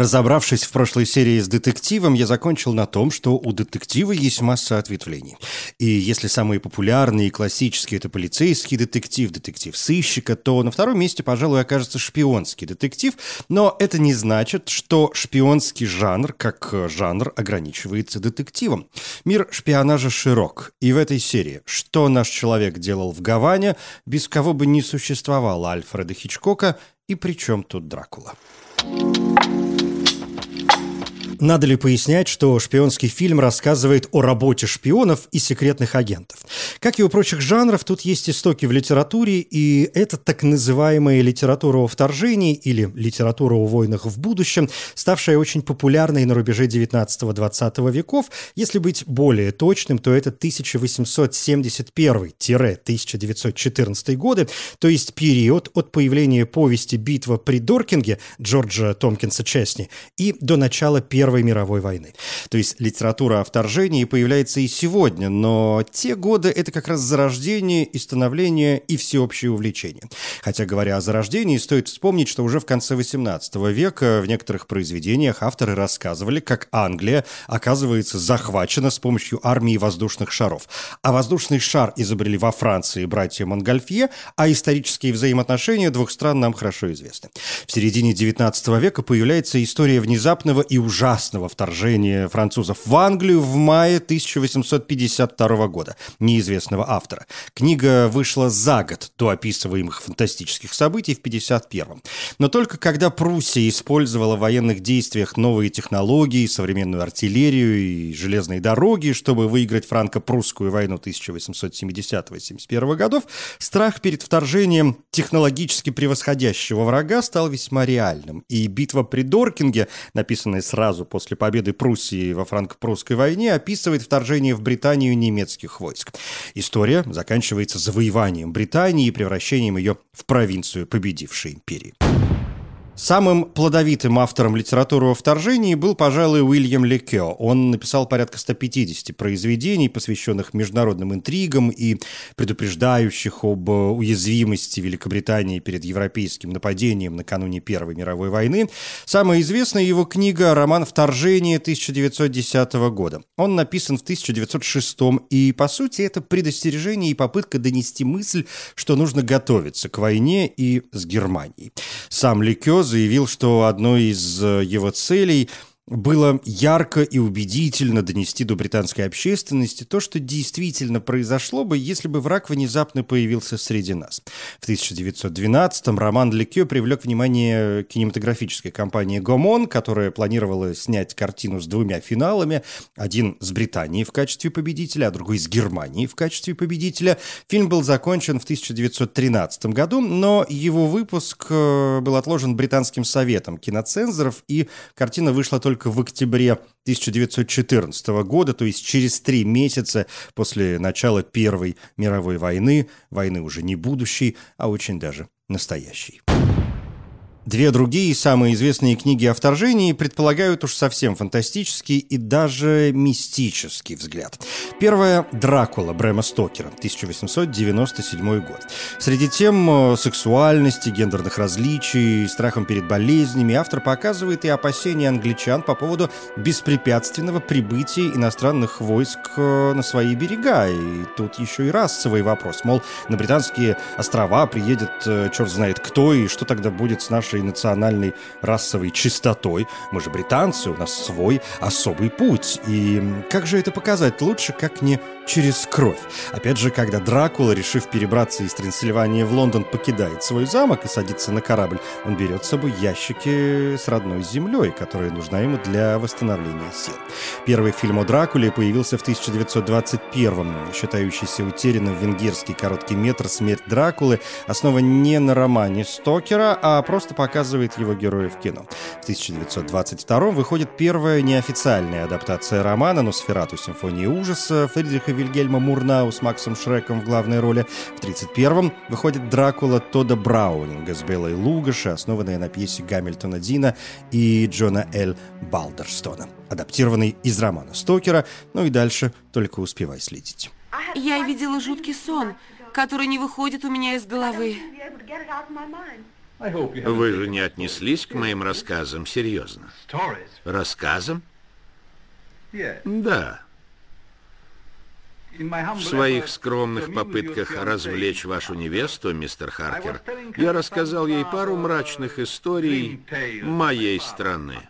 Разобравшись в прошлой серии с детективом, я закончил на том, что у детектива есть масса ответвлений. И если самые популярные и классические – это полицейский детектив, детектив сыщика, то на втором месте, пожалуй, окажется шпионский детектив. Но это не значит, что шпионский жанр, как жанр, ограничивается детективом. Мир шпионажа широк. И в этой серии «Что наш человек делал в Гаване», без кого бы не существовало Альфреда Хичкока, и при чем тут Дракула. Надо ли пояснять, что шпионский фильм рассказывает о работе шпионов и секретных агентов? Как и у прочих жанров, тут есть истоки в литературе, и это так называемая литература о вторжении или литература о войнах в будущем, ставшая очень популярной на рубеже 19-20 веков. Если быть более точным, то это 1871-1914 годы, то есть период от появления повести «Битва при Доркинге» Джорджа Томпкинса Честни и до начала Первой Первой мировой войны. То есть литература о вторжении появляется и сегодня, но те годы – это как раз зарождение и становление и всеобщее увлечение. Хотя, говоря о зарождении, стоит вспомнить, что уже в конце XVIII века в некоторых произведениях авторы рассказывали, как Англия оказывается захвачена с помощью армии воздушных шаров. А воздушный шар изобрели во Франции братья Монгольфье, а исторические взаимоотношения двух стран нам хорошо известны. В середине XIX века появляется история внезапного и ужасного ужасного вторжения французов в Англию в мае 1852 года, неизвестного автора. Книга вышла за год до описываемых фантастических событий в 1951 Но только когда Пруссия использовала в военных действиях новые технологии, современную артиллерию и железные дороги, чтобы выиграть франко-прусскую войну 1870-71 годов, страх перед вторжением технологически превосходящего врага стал весьма реальным. И битва при Доркинге, написанная сразу после победы Пруссии во франко-прусской войне описывает вторжение в Британию немецких войск. История заканчивается завоеванием Британии и превращением ее в провинцию победившей империи. Самым плодовитым автором литературы о вторжении был, пожалуй, Уильям Лекё. Он написал порядка 150 произведений, посвященных международным интригам и предупреждающих об уязвимости Великобритании перед европейским нападением накануне Первой мировой войны. Самая известная его книга – роман «Вторжение» 1910 года. Он написан в 1906 и, по сути, это предостережение и попытка донести мысль, что нужно готовиться к войне и с Германией. Сам Лекё заявил, что одной из э, его целей – было ярко и убедительно донести до британской общественности то, что действительно произошло бы, если бы враг внезапно появился среди нас. В 1912-м Роман Лекё привлек внимание кинематографической компании «Гомон», которая планировала снять картину с двумя финалами. Один с Британии в качестве победителя, а другой с Германии в качестве победителя. Фильм был закончен в 1913 году, но его выпуск э, был отложен британским советом киноцензоров, и картина вышла только только в октябре 1914 года, то есть через три месяца после начала Первой мировой войны, войны уже не будущей, а очень даже настоящей. Две другие самые известные книги о вторжении предполагают уж совсем фантастический и даже мистический взгляд. Первая «Дракула» Брэма Стокера, 1897 год. Среди тем э, сексуальности, гендерных различий, страхом перед болезнями автор показывает и опасения англичан по поводу беспрепятственного прибытия иностранных войск э, на свои берега. И тут еще и расовый вопрос. Мол, на британские острова приедет э, черт знает кто, и что тогда будет с нашей нашей национальной расовой чистотой. Мы же британцы, у нас свой особый путь. И как же это показать лучше, как не через кровь? Опять же, когда Дракула, решив перебраться из Трансильвании в Лондон, покидает свой замок и садится на корабль, он берет с собой ящики с родной землей, которая нужна ему для восстановления сил. Первый фильм о Дракуле появился в 1921-м, считающийся утерянным венгерский короткий метр «Смерть Дракулы» основан не на романе Стокера, а просто показывает его героя в кино. В 1922 выходит первая неофициальная адаптация романа «Носферату. Симфонии ужаса» Фридриха Вильгельма Мурнау с Максом Шреком в главной роли. В 1931 выходит «Дракула» Тода Браунинга с Белой Лугаши, основанная на пьесе Гамильтона Дина и Джона Л. Балдерстона, адаптированный из романа Стокера, ну и дальше только успевай следить. Я видела жуткий сон, который не выходит у меня из головы. Вы же не отнеслись к моим рассказам серьезно? Рассказам? Да. В своих скромных попытках развлечь вашу невесту, мистер Харкер, я рассказал ей пару мрачных историй моей страны.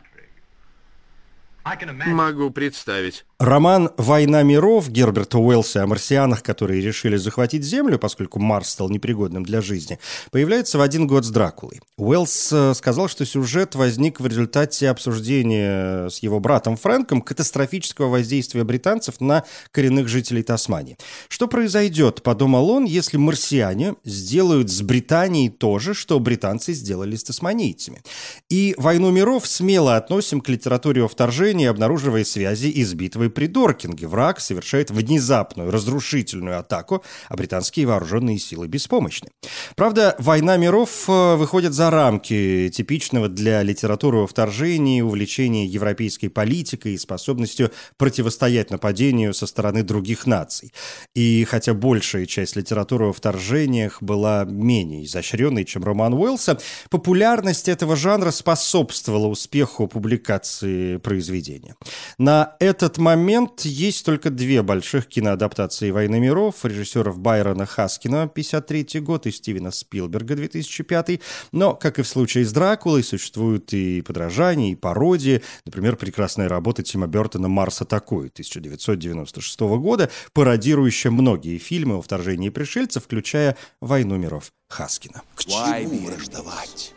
Могу представить. Роман «Война миров» Герберта Уэллса о марсианах, которые решили захватить Землю, поскольку Марс стал непригодным для жизни, появляется в один год с Дракулой. Уэллс э, сказал, что сюжет возник в результате обсуждения с его братом Фрэнком катастрофического воздействия британцев на коренных жителей Тасмании. Что произойдет, подумал он, если марсиане сделают с Британией то же, что британцы сделали с тасманийцами. И «Войну миров» смело относим к литературе о вторжении исследований, обнаруживая связи из битвы при Доркинге. Враг совершает внезапную разрушительную атаку, а британские вооруженные силы беспомощны. Правда, «Война миров» э, выходит за рамки типичного для литературы о вторжении, увлечения европейской политикой и способностью противостоять нападению со стороны других наций. И хотя большая часть литературы о вторжениях была менее изощренной, чем роман Уэллса, популярность этого жанра способствовала успеху публикации произведений произведения. На этот момент есть только две больших киноадаптации «Войны миров» режиссеров Байрона Хаскина 53 год и Стивена Спилберга 2005 но, как и в случае с Дракулой, существуют и подражания, и пародии. Например, прекрасная работа Тима Бертона «Марс атакует» 1996 года, пародирующая многие фильмы о вторжении пришельцев, включая «Войну миров» Хаскина. К чему враждовать?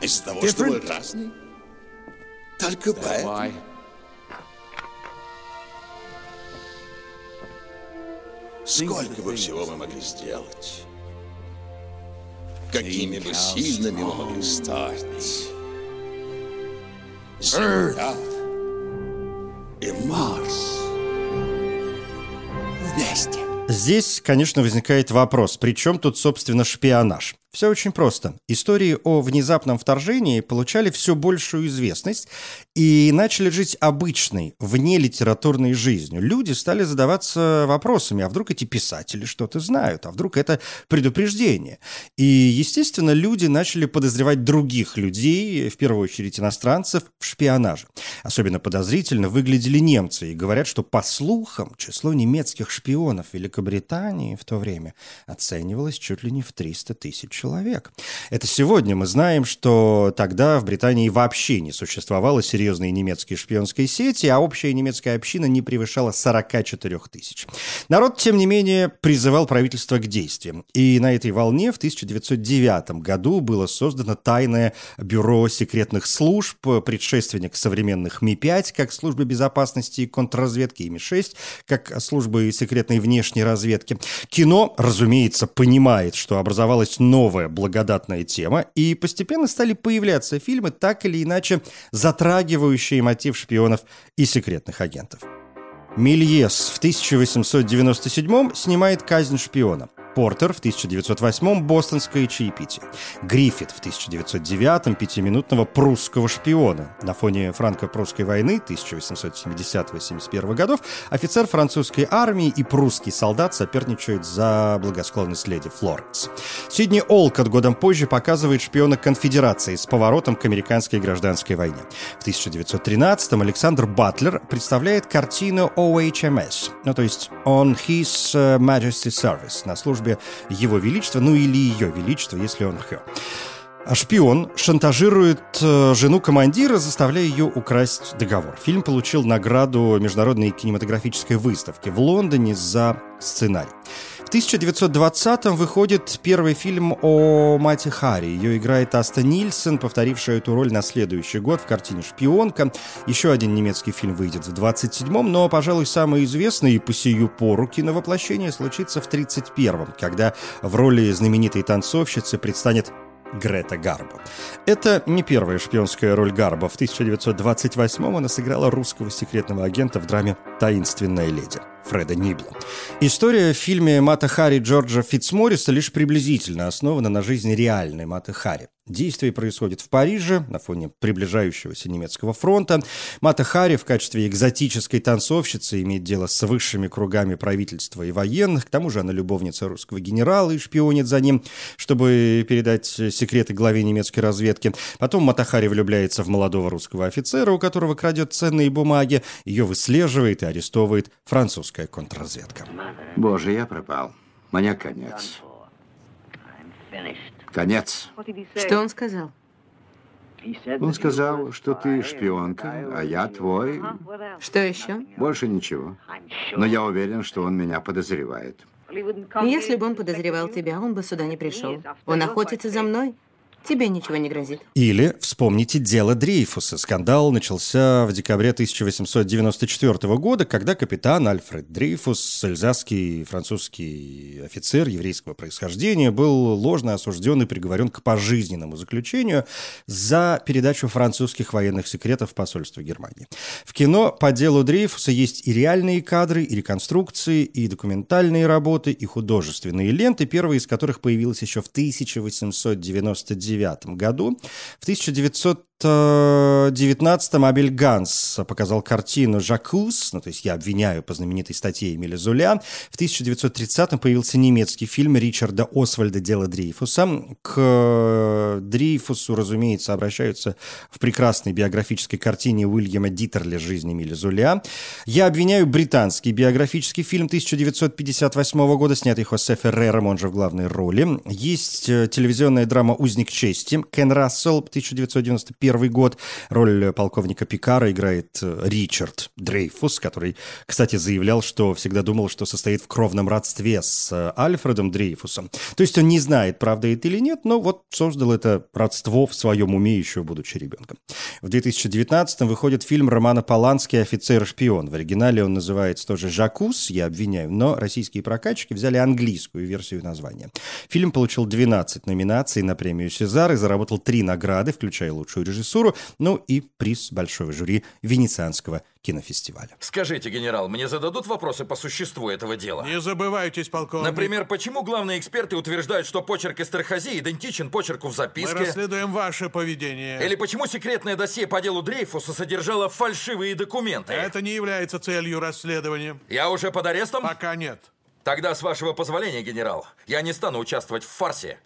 Из-за того, что вы разные? Только поэтому. Сколько бы всего мы могли сделать? Какими бы сильными мы могли стать? Земля и Марс вместе. Здесь, конечно, возникает вопрос, при чем тут, собственно, шпионаж? Все очень просто. Истории о внезапном вторжении получали все большую известность и начали жить обычной, вне литературной жизнью. Люди стали задаваться вопросами, а вдруг эти писатели что-то знают, а вдруг это предупреждение. И, естественно, люди начали подозревать других людей, в первую очередь иностранцев, в шпионаже. Особенно подозрительно выглядели немцы, и говорят, что, по слухам, число немецких шпионов в Великобритании в то время оценивалось чуть ли не в 300 тысяч человек человек. Это сегодня мы знаем, что тогда в Британии вообще не существовало серьезной немецкой шпионской сети, а общая немецкая община не превышала 44 тысяч. Народ, тем не менее, призывал правительство к действиям. И на этой волне в 1909 году было создано тайное бюро секретных служб, предшественник современных Ми-5, как службы безопасности и контрразведки, и Ми-6, как службы секретной внешней разведки. Кино, разумеется, понимает, что образовалась новая новая благодатная тема, и постепенно стали появляться фильмы, так или иначе затрагивающие мотив шпионов и секретных агентов. Мильес в 1897 снимает «Казнь шпиона». Портер в 1908-м «Бостонское чаепитие», Гриффит в 1909-м «Пятиминутного прусского шпиона». На фоне франко-прусской войны 1870-81 годов офицер французской армии и прусский солдат соперничают за благосклонность леди Флоренс. Сидни Олкот годом позже показывает шпиона конфедерации с поворотом к американской гражданской войне. В 1913-м Александр Батлер представляет картину OHMS, ну то есть On His Majesty's Service на службе службе Его Величества, ну или Ее Величества, если он хё. А шпион шантажирует э, жену командира, заставляя ее украсть договор. Фильм получил награду Международной кинематографической выставки в Лондоне за сценарий. В 1920-м выходит первый фильм о мате Харри. Ее играет Аста Нильсен, повторившая эту роль на следующий год в картине «Шпионка». Еще один немецкий фильм выйдет в 27-м, но, пожалуй, самый известный и по сию пору киновоплощение случится в 31-м, когда в роли знаменитой танцовщицы предстанет Грета Гарбо. Это не первая шпионская роль Гарбо. В 1928-м она сыграла русского секретного агента в драме «Таинственная леди». Фреда Нибла. История в фильме Мата Хари Джорджа Фитцморриса лишь приблизительно основана на жизни реальной Маты Хари. Действие происходит в Париже на фоне приближающегося немецкого фронта. Мата Хари в качестве экзотической танцовщицы имеет дело с высшими кругами правительства и военных. К тому же она любовница русского генерала и шпионит за ним, чтобы передать секреты главе немецкой разведки. Потом Мата Хари влюбляется в молодого русского офицера, у которого крадет ценные бумаги. Ее выслеживает и арестовывает французская контрразведка. Боже, я пропал. Мне конец. Конец. Что он сказал? Он сказал, что ты шпионка, а я твой. Что еще? Больше ничего. Но я уверен, что он меня подозревает. Если бы он подозревал тебя, он бы сюда не пришел. Он охотится за мной. Тебе ничего не грозит. Или вспомните дело Дрейфуса. Скандал начался в декабре 1894 года, когда капитан Альфред Дрейфус, эльзасский французский офицер еврейского происхождения, был ложно осужден и приговорен к пожизненному заключению за передачу французских военных секретов в Германии. В кино по делу Дрейфуса есть и реальные кадры, и реконструкции, и документальные работы, и художественные ленты, первая из которых появилась еще в 1899 1999 году. В 1900 19-м Абель Ганс показал картину «Жакуз», ну, то есть «Я обвиняю» по знаменитой статье Эмиля Зуля. В 1930-м появился немецкий фильм Ричарда Освальда «Дело Дрейфуса». К Дрейфусу, разумеется, обращаются в прекрасной биографической картине Уильяма Дитерля «Жизнь Эмиля Зуля». «Я обвиняю» британский биографический фильм 1958 года, снятый Хосе Феррером, он же в главной роли. Есть э, телевизионная драма «Узник чести» Кен Рассел 1991 1991 год. Роль полковника Пикара играет э, Ричард Дрейфус, который, кстати, заявлял, что всегда думал, что состоит в кровном родстве с э, Альфредом Дрейфусом. То есть он не знает, правда это или нет, но вот создал это родство в своем уме еще будучи ребенком. В 2019 выходит фильм Романа Полански «Офицер и шпион». В оригинале он называется тоже «Жакус», я обвиняю, но российские прокатчики взяли английскую версию названия. Фильм получил 12 номинаций на премию «Сезар» и заработал три награды, включая лучшую режиссуру, ну и приз большого жюри Венецианского кинофестиваля. Скажите, генерал, мне зададут вопросы по существу этого дела? Не забывайтесь, полковник. Например, почему главные эксперты утверждают, что почерк Эстерхази идентичен почерку в записке? Мы расследуем ваше поведение. Или почему секретное досье по делу Дрейфуса содержало фальшивые документы? Это не является целью расследования. Я уже под арестом? Пока нет. Тогда, с вашего позволения, генерал, я не стану участвовать в фарсе,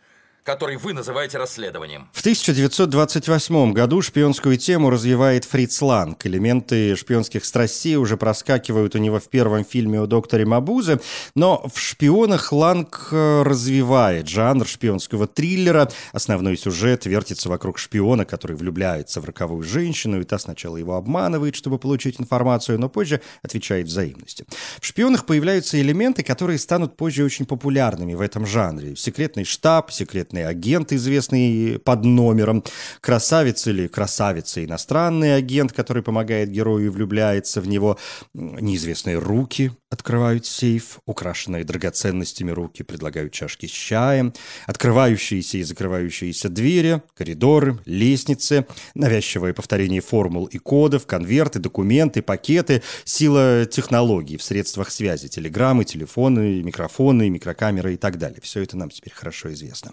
который вы называете расследованием. В 1928 году шпионскую тему развивает Фриц Ланг. Элементы шпионских страстей уже проскакивают у него в первом фильме о докторе Мабузе, но в «Шпионах» Ланг э, развивает жанр шпионского триллера. Основной сюжет вертится вокруг шпиона, который влюбляется в роковую женщину, и та сначала его обманывает, чтобы получить информацию, но позже отвечает взаимностью. В «Шпионах» появляются элементы, которые станут позже очень популярными в этом жанре. Секретный штаб, секретный секретный агент, известный под номером, красавец или красавица, иностранный агент, который помогает герою и влюбляется в него, неизвестные руки открывают сейф, украшенные драгоценностями руки предлагают чашки с чаем, открывающиеся и закрывающиеся двери, коридоры, лестницы, навязчивое повторение формул и кодов, конверты, документы, пакеты, сила технологий в средствах связи, телеграммы, телефоны, микрофоны, микрокамеры и так далее. Все это нам теперь хорошо известно.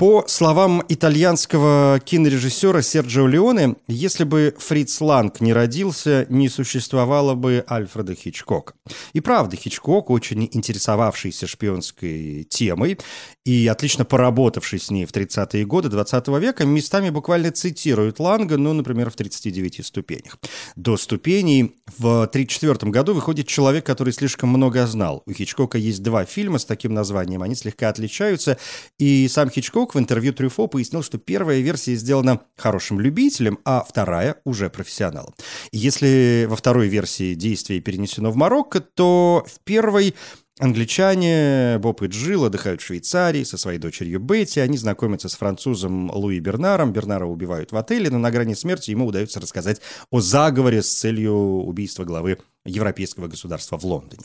По словам итальянского кинорежиссера Серджио Леоне, если бы Фриц Ланг не родился, не существовало бы Альфреда Хичкока. И правда, Хичкок, очень интересовавшийся шпионской темой и отлично поработавший с ней в 30-е годы 20 века, местами буквально цитирует Ланга, ну, например, в «39 ступенях». До ступеней в 1934 году выходит человек, который слишком много знал. У Хичкока есть два фильма с таким названием, они слегка отличаются, и сам Хичкок Кук в интервью Трюфо пояснил, что первая версия сделана хорошим любителем, а вторая уже профессионалом. Если во второй версии действие перенесено в Марокко, то в первой Англичане Боб и Джилл отдыхают в Швейцарии со своей дочерью Бетти. Они знакомятся с французом Луи Бернаром. Бернара убивают в отеле, но на грани смерти ему удается рассказать о заговоре с целью убийства главы европейского государства в Лондоне.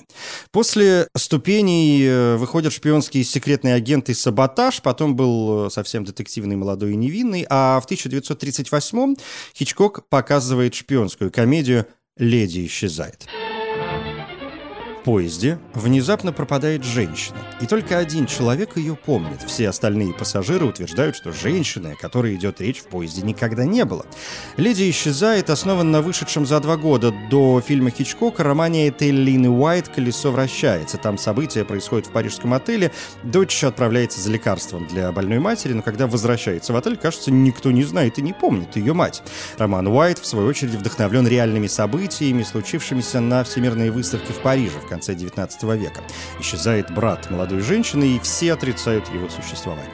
После ступеней э, выходят шпионские секретные агенты саботаж, потом был э, совсем детективный молодой и невинный, а в 1938 Хичкок показывает шпионскую комедию «Леди исчезает» поезде внезапно пропадает женщина, и только один человек ее помнит. Все остальные пассажиры утверждают, что женщины, о которой идет речь, в поезде никогда не было. «Леди исчезает» основан на вышедшем за два года до фильма Хичкока романе Теллины Уайт «Колесо вращается». Там события происходят в парижском отеле. Дочь отправляется за лекарством для больной матери, но когда возвращается в отель, кажется, никто не знает и не помнит ее мать. Роман Уайт, в свою очередь, вдохновлен реальными событиями, случившимися на Всемирной выставке в Париже в конце 19 века. Исчезает брат молодой женщины, и все отрицают его существование.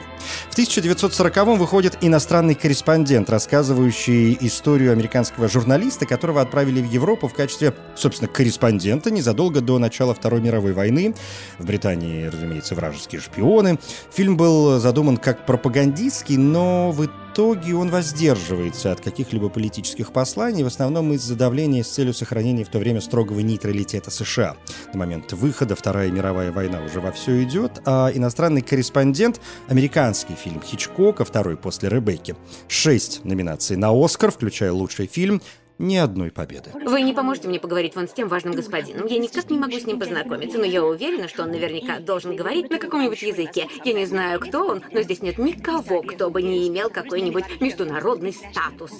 В 1940-м выходит иностранный корреспондент, рассказывающий историю американского журналиста, которого отправили в Европу в качестве, собственно, корреспондента незадолго до начала Второй мировой войны. В Британии, разумеется, вражеские шпионы. Фильм был задуман как пропагандистский, но в итоге он воздерживается от каких-либо политических посланий, в основном из-за давления с целью сохранения в то время строгого нейтралитета США. На момент выхода Вторая мировая война уже вовсю идет, а иностранный корреспондент — американский фильм Хичкока, второй после Ребекки. Шесть номинаций на «Оскар», включая лучший фильм — ни одной победы. Вы не поможете мне поговорить вон с тем важным господином. Я никак не могу с ним познакомиться, но я уверена, что он наверняка должен говорить на каком-нибудь языке. Я не знаю, кто он, но здесь нет никого, кто бы не имел какой-нибудь международный статус.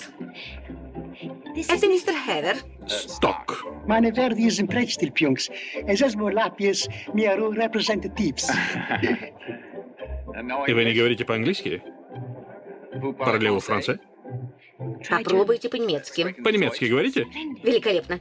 Это мистер Хевер. Сток. Meine verdi is een pretstip, jongens. En zes лапjes меру representatives. И вы не говорите по-английски? Парлеву франце? Попробуйте по-немецки. По-немецки говорите? Великолепно.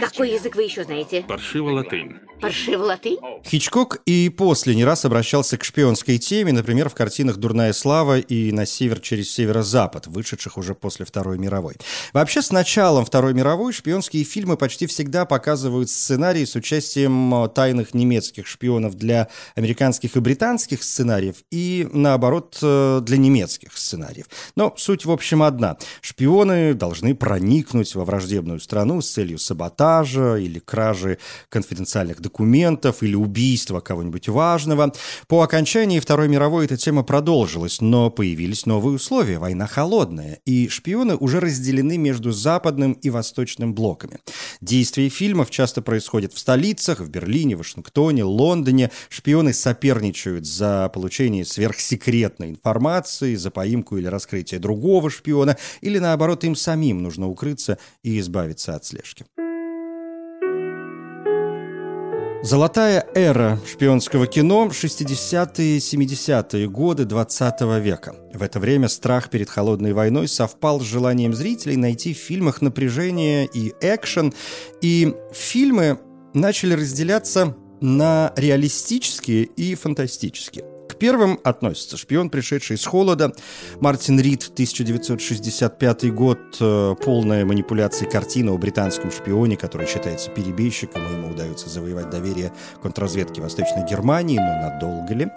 Какой язык вы еще знаете? Паршиво латынь. Паршиво латынь? Хичкок и после не раз обращался к шпионской теме, например, в картинах «Дурная слава» и «На север через северо-запад», вышедших уже после Второй мировой. Вообще, с началом Второй мировой шпионские фильмы почти всегда показывают сценарии с участием э, тайных немецких шпионов для американских и британских сценариев и, наоборот, э, для немецких сценариев. Но суть, в общем, одна. Шпионы должны проникнуть во враждебную страну с целью саботажа или кражи конфиденциальных документов документов или убийства кого-нибудь важного. По окончании Второй мировой эта тема продолжилась, но появились новые условия. Война холодная, и шпионы уже разделены между западным и восточным блоками. Действие фильмов часто происходят в столицах, в Берлине, Вашингтоне, Лондоне. Шпионы соперничают за получение сверхсекретной информации, за поимку или раскрытие другого шпиона, или наоборот, им самим нужно укрыться и избавиться от слежки. Золотая эра шпионского кино 60-е 70-е годы 20 века. В это время страх перед холодной войной совпал с желанием зрителей найти в фильмах напряжение и экшен, и фильмы начали разделяться на реалистические и фантастические первым относится «Шпион, пришедший из холода». Мартин Рид, 1965 год, э, полная манипуляция картина о британском шпионе, который считается перебежчиком, и ему удается завоевать доверие контрразведки Восточной Германии, но надолго ли?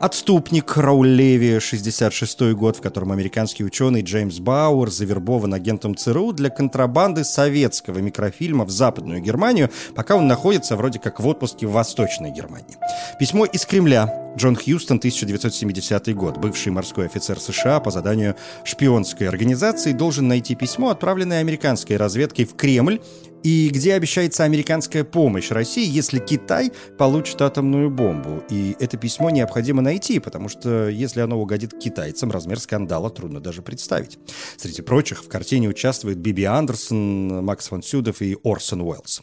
«Отступник» Рауль Леви, 66 год, в котором американский ученый Джеймс Бауэр завербован агентом ЦРУ для контрабанды советского микрофильма в Западную Германию, пока он находится вроде как в отпуске в Восточной Германии. Письмо из Кремля Джон Хьюстон, 1970 год, бывший морской офицер США по заданию шпионской организации, должен найти письмо, отправленное американской разведкой в Кремль, и где обещается американская помощь России, если Китай получит атомную бомбу. И это письмо необходимо найти, потому что если оно угодит китайцам, размер скандала трудно даже представить. Среди прочих в картине участвуют Биби Андерсон, Макс фон Сюдов и Орсон Уэллс.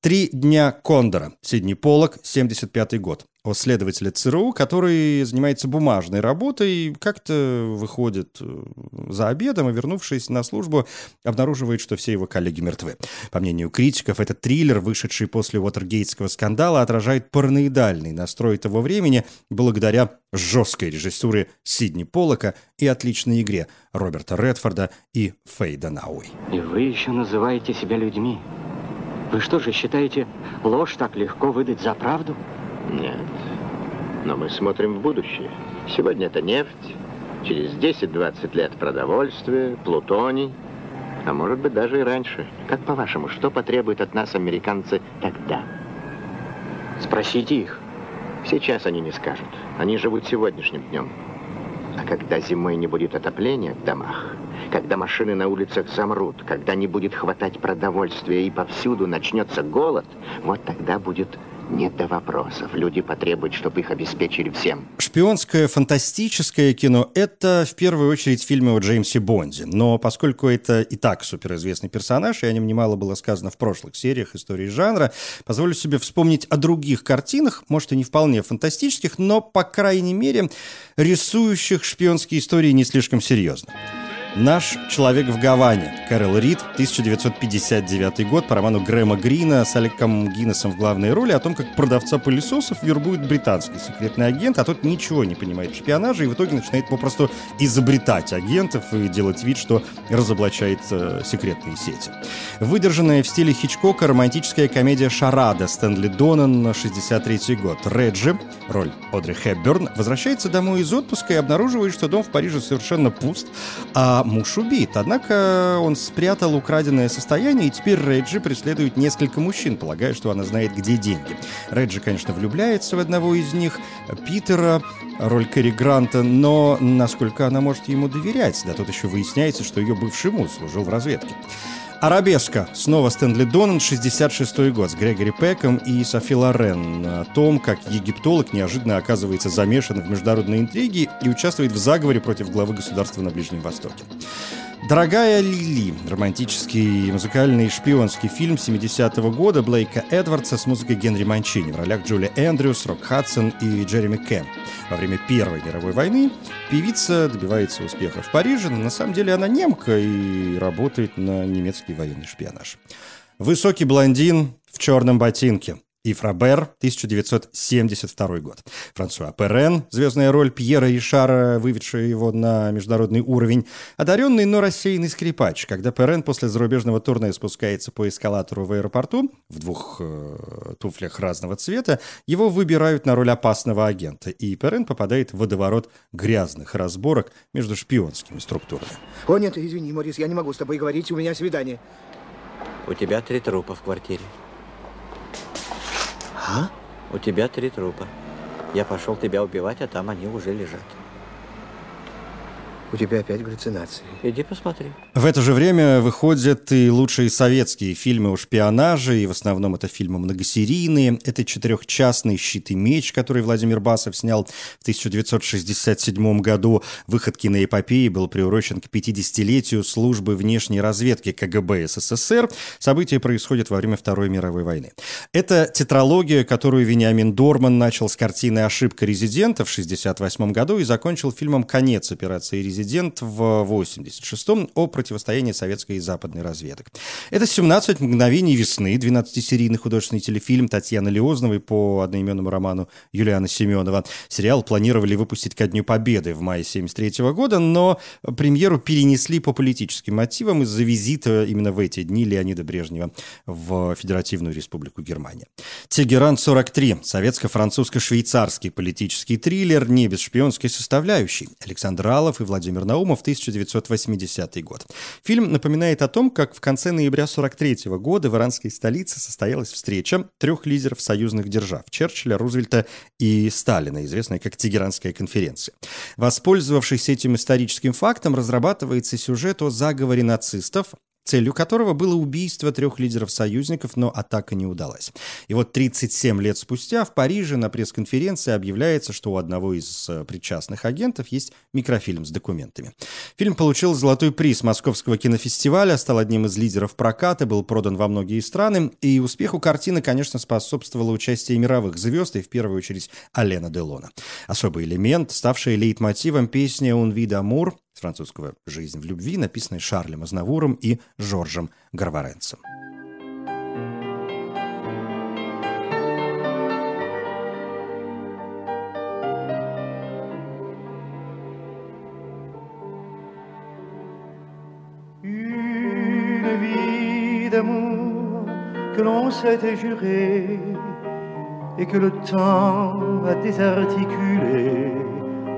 «Три дня Кондора», Сидни Поллок, 75 год. О следователе ЦРУ, который занимается бумажной работой, как-то выходит э, за обедом и, вернувшись на службу, обнаруживает, что все его коллеги мертвы. По мнению критиков, этот триллер, вышедший после Уотергейтского скандала, отражает параноидальный настрой того времени благодаря жесткой режиссуре Сидни Поллока и отличной игре Роберта Редфорда и Фейда Науи. И вы еще называете себя людьми? Вы что же считаете, ложь так легко выдать за правду? Нет. Но мы смотрим в будущее. Сегодня это нефть, через 10-20 лет продовольствие, плутоний. А может быть, даже и раньше. Как по-вашему, что потребуют от нас американцы тогда? Спросите их. Сейчас они не скажут. Они живут сегодняшним днем. А когда зимой не будет отопления в домах, когда машины на улицах замрут, когда не будет хватать продовольствия и повсюду начнется голод, вот тогда будет нет до вопросов. Люди потребуют, чтобы их обеспечили всем. Шпионское фантастическое кино – это в первую очередь фильмы о Джеймсе Бонде. Но поскольку это и так суперизвестный персонаж, и о нем немало было сказано в прошлых сериях истории жанра, позволю себе вспомнить о других картинах, может и не вполне фантастических, но, по крайней мере, рисующих шпионские истории не слишком серьезно. «Наш человек в Гаване» Кэрол Рид, 1959 год, по роману Грэма Грина с Алеком Гиннесом в главной роли о том, как продавца пылесосов вербует британский секретный агент, а тот ничего не понимает в шпионаже и в итоге начинает попросту изобретать агентов и делать вид, что разоблачает э, секретные сети. Выдержанная в стиле Хичкока романтическая комедия «Шарада» Стэнли Донан, 63 год. Реджи, роль Одри Хепберн, возвращается домой из отпуска и обнаруживает, что дом в Париже совершенно пуст, а муж убит. Однако он спрятал украденное состояние, и теперь Реджи преследует несколько мужчин, полагая, что она знает, где деньги. Реджи, конечно, влюбляется в одного из них, Питера, роль Кэрри Гранта, но насколько она может ему доверять? Да тут еще выясняется, что ее бывший муж служил в разведке. «Арабеска». Снова Стэнли Донан, 66 год, с Грегори Пеком и Софи Лорен. О том, как египтолог неожиданно оказывается замешан в международной интриге и участвует в заговоре против главы государства на Ближнем Востоке. «Дорогая Лили» — романтический музыкальный шпионский фильм 70-го года Блейка Эдвардса с музыкой Генри Манчини в ролях Джули Эндрюс, Рок Хадсон и Джереми Кэм. Во время Первой мировой войны певица добивается успеха в Париже, но на самом деле она немка и работает на немецкий военный шпионаж. Высокий блондин в черном ботинке. Ив Робер, 1972 год. Франсуа Перен, звездная роль Пьера Ришара, выведшая его на международный уровень. Одаренный, но рассеянный скрипач. Когда Перен после зарубежного турне спускается по эскалатору в аэропорту в двух э, туфлях разного цвета, его выбирают на роль опасного агента. И Перен попадает в водоворот грязных разборок между шпионскими структурами. О нет, извини, Морис, я не могу с тобой говорить, у меня свидание. У тебя три трупа в квартире. А? У тебя три трупа. Я пошел тебя убивать, а там они уже лежат. У тебя опять галлюцинации. Иди посмотри. В это же время выходят и лучшие советские фильмы о шпионаже, и в основном это фильмы многосерийные. Это четырехчастный «Щит и меч», который Владимир Басов снял в 1967 году. Выход киноэпопеи был приурочен к 50-летию службы внешней разведки КГБ СССР. События происходят во время Второй мировой войны. Это тетралогия, которую Вениамин Дорман начал с картины «Ошибка резидента» в 1968 году и закончил фильмом «Конец операции резидент» в 86-м о противостоянии советской и западной разведок. Это «17 мгновений весны», 12-серийный художественный телефильм Татьяны Леозновой по одноименному роману Юлиана Семенова. Сериал планировали выпустить ко Дню Победы в мае 73 года, но премьеру перенесли по политическим мотивам из-за визита именно в эти дни Леонида Брежнева в Федеративную Республику Германия. «Тегеран-43» — советско-французско-швейцарский политический триллер, не без шпионской составляющей. Александр Алов и Владимир Владимир Наумов, 1980 год. Фильм напоминает о том, как в конце ноября 43 года в иранской столице состоялась встреча трех лидеров союзных держав – Черчилля, Рузвельта и Сталина, известная как Тегеранская конференция. Воспользовавшись этим историческим фактом, разрабатывается сюжет о заговоре нацистов, целью которого было убийство трех лидеров-союзников, но атака не удалась. И вот 37 лет спустя в Париже на пресс-конференции объявляется, что у одного из э, причастных агентов есть микрофильм с документами. Фильм получил золотой приз Московского кинофестиваля, стал одним из лидеров проката, был продан во многие страны, и успеху картины, конечно, способствовало участие мировых звезд, и в первую очередь Алена Делона. Особый элемент, ставший лейтмотивом песни «Un vie d'amour», с французского «Жизнь в любви», написанной Шарлем Азнавуром и Жоржем Гарваренцем. Une vie d'amour que l'on s'était juré et que le temps a désarticulé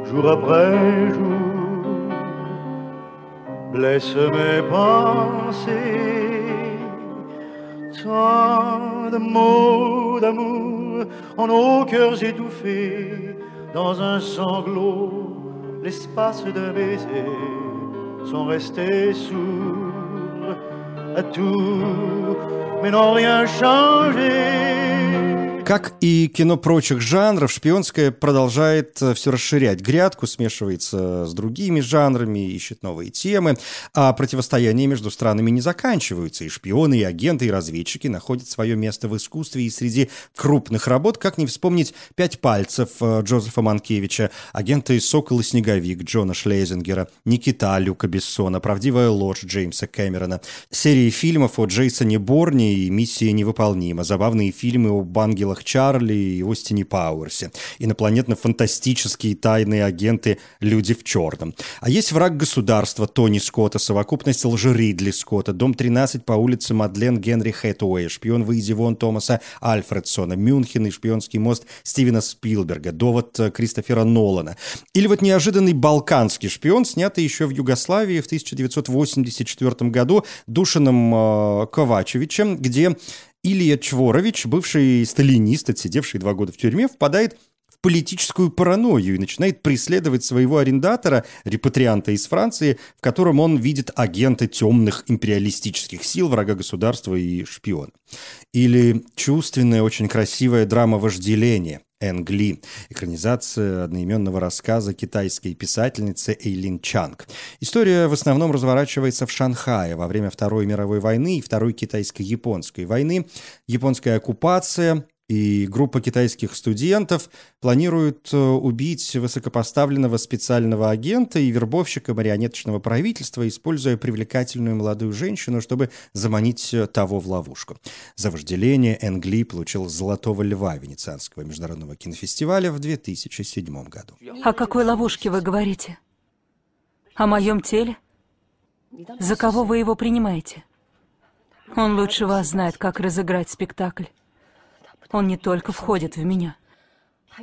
jour après jour blesse mes pensées. Tant de mots d'amour en nos cœurs étouffés dans un sanglot, l'espace d'un baiser sont restés sourds à tout, mais n'ont rien changé. Как и кино прочих жанров, шпионское продолжает э, все расширять. Грядку, смешивается с другими жанрами, ищет новые темы, а противостояния между странами не заканчиваются, и шпионы, и агенты, и разведчики находят свое место в искусстве, и среди крупных работ, как не вспомнить «Пять пальцев» э, Джозефа Манкевича, агенты «Сокол и снеговик» Джона Шлейзингера, «Никита» Люка Бессона, «Правдивая ложь» Джеймса Кэмерона, серии фильмов о Джейсоне Борне и «Миссия невыполнима», забавные фильмы об ангелах Чарли и Остине Пауэрсе, инопланетно-фантастические тайные агенты «Люди в черном». А есть враг государства Тони Скотта, совокупность лжи Ридли Скотта, дом 13 по улице Мадлен Генри Хэтуэй, шпион выйди вон Томаса Альфредсона, Мюнхен и шпионский мост Стивена Спилберга, довод Кристофера Нолана. Или вот неожиданный балканский шпион, снятый еще в Югославии в 1984 году Душином э, Ковачевичем, где Илья Чворович, бывший сталинист, отсидевший два года в тюрьме, впадает в политическую паранойю и начинает преследовать своего арендатора, репатрианта из Франции, в котором он видит агента темных империалистических сил, врага государства и шпиона. Или чувственная, очень красивая драма Энгли, экранизация одноименного рассказа китайской писательницы Эйлин Чанг. История в основном разворачивается в Шанхае во время Второй мировой войны и Второй китайско-японской войны. Японская оккупация, и группа китайских студентов планирует э, убить высокопоставленного специального агента и вербовщика марионеточного правительства, используя привлекательную молодую женщину, чтобы заманить э, того в ловушку. За вожделение Энгли получил «Золотого льва» Венецианского международного кинофестиваля в 2007 году. О какой ловушке вы говорите? О моем теле? За кого вы его принимаете? Он лучше вас знает, как разыграть спектакль. Он не только входит в меня.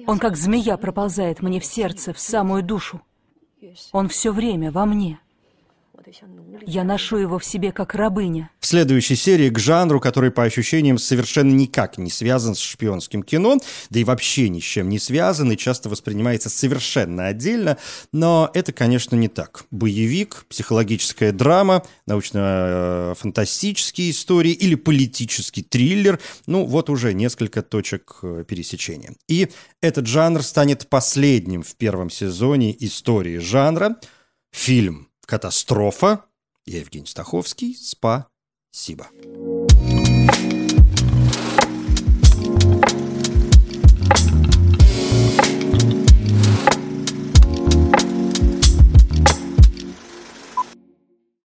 Он как змея проползает мне в сердце, в самую душу. Он все время во мне. Я ношу его в себе как рабыня. В следующей серии к жанру, который по ощущениям совершенно никак не связан с шпионским кино, да и вообще ни с чем не связан и часто воспринимается совершенно отдельно, но это, конечно, не так. Боевик, психологическая драма, научно-фантастические истории или политический триллер, ну вот уже несколько точек э, пересечения. И этот жанр станет последним в первом сезоне истории жанра. Фильм «Катастрофа». Я Евгений Стаховский. Спасибо.